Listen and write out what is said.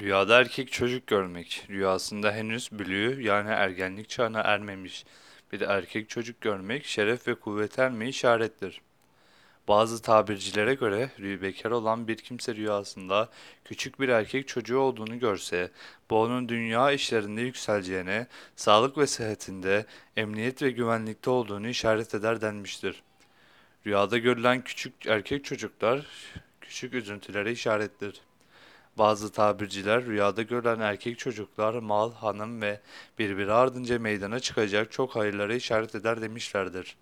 Rüyada erkek çocuk görmek, rüyasında henüz bülüğü yani ergenlik çağına ermemiş bir erkek çocuk görmek şeref ve kuvvet ermeyi işarettir. Bazı tabircilere göre bekar olan bir kimse rüyasında küçük bir erkek çocuğu olduğunu görse, bu onun dünya işlerinde yükseleceğine, sağlık ve sıhhatinde, emniyet ve güvenlikte olduğunu işaret eder denmiştir. Rüyada görülen küçük erkek çocuklar küçük üzüntülere işarettir. Bazı tabirciler rüyada görülen erkek çocuklar mal, hanım ve birbiri ardınca meydana çıkacak çok hayırlara işaret eder demişlerdir.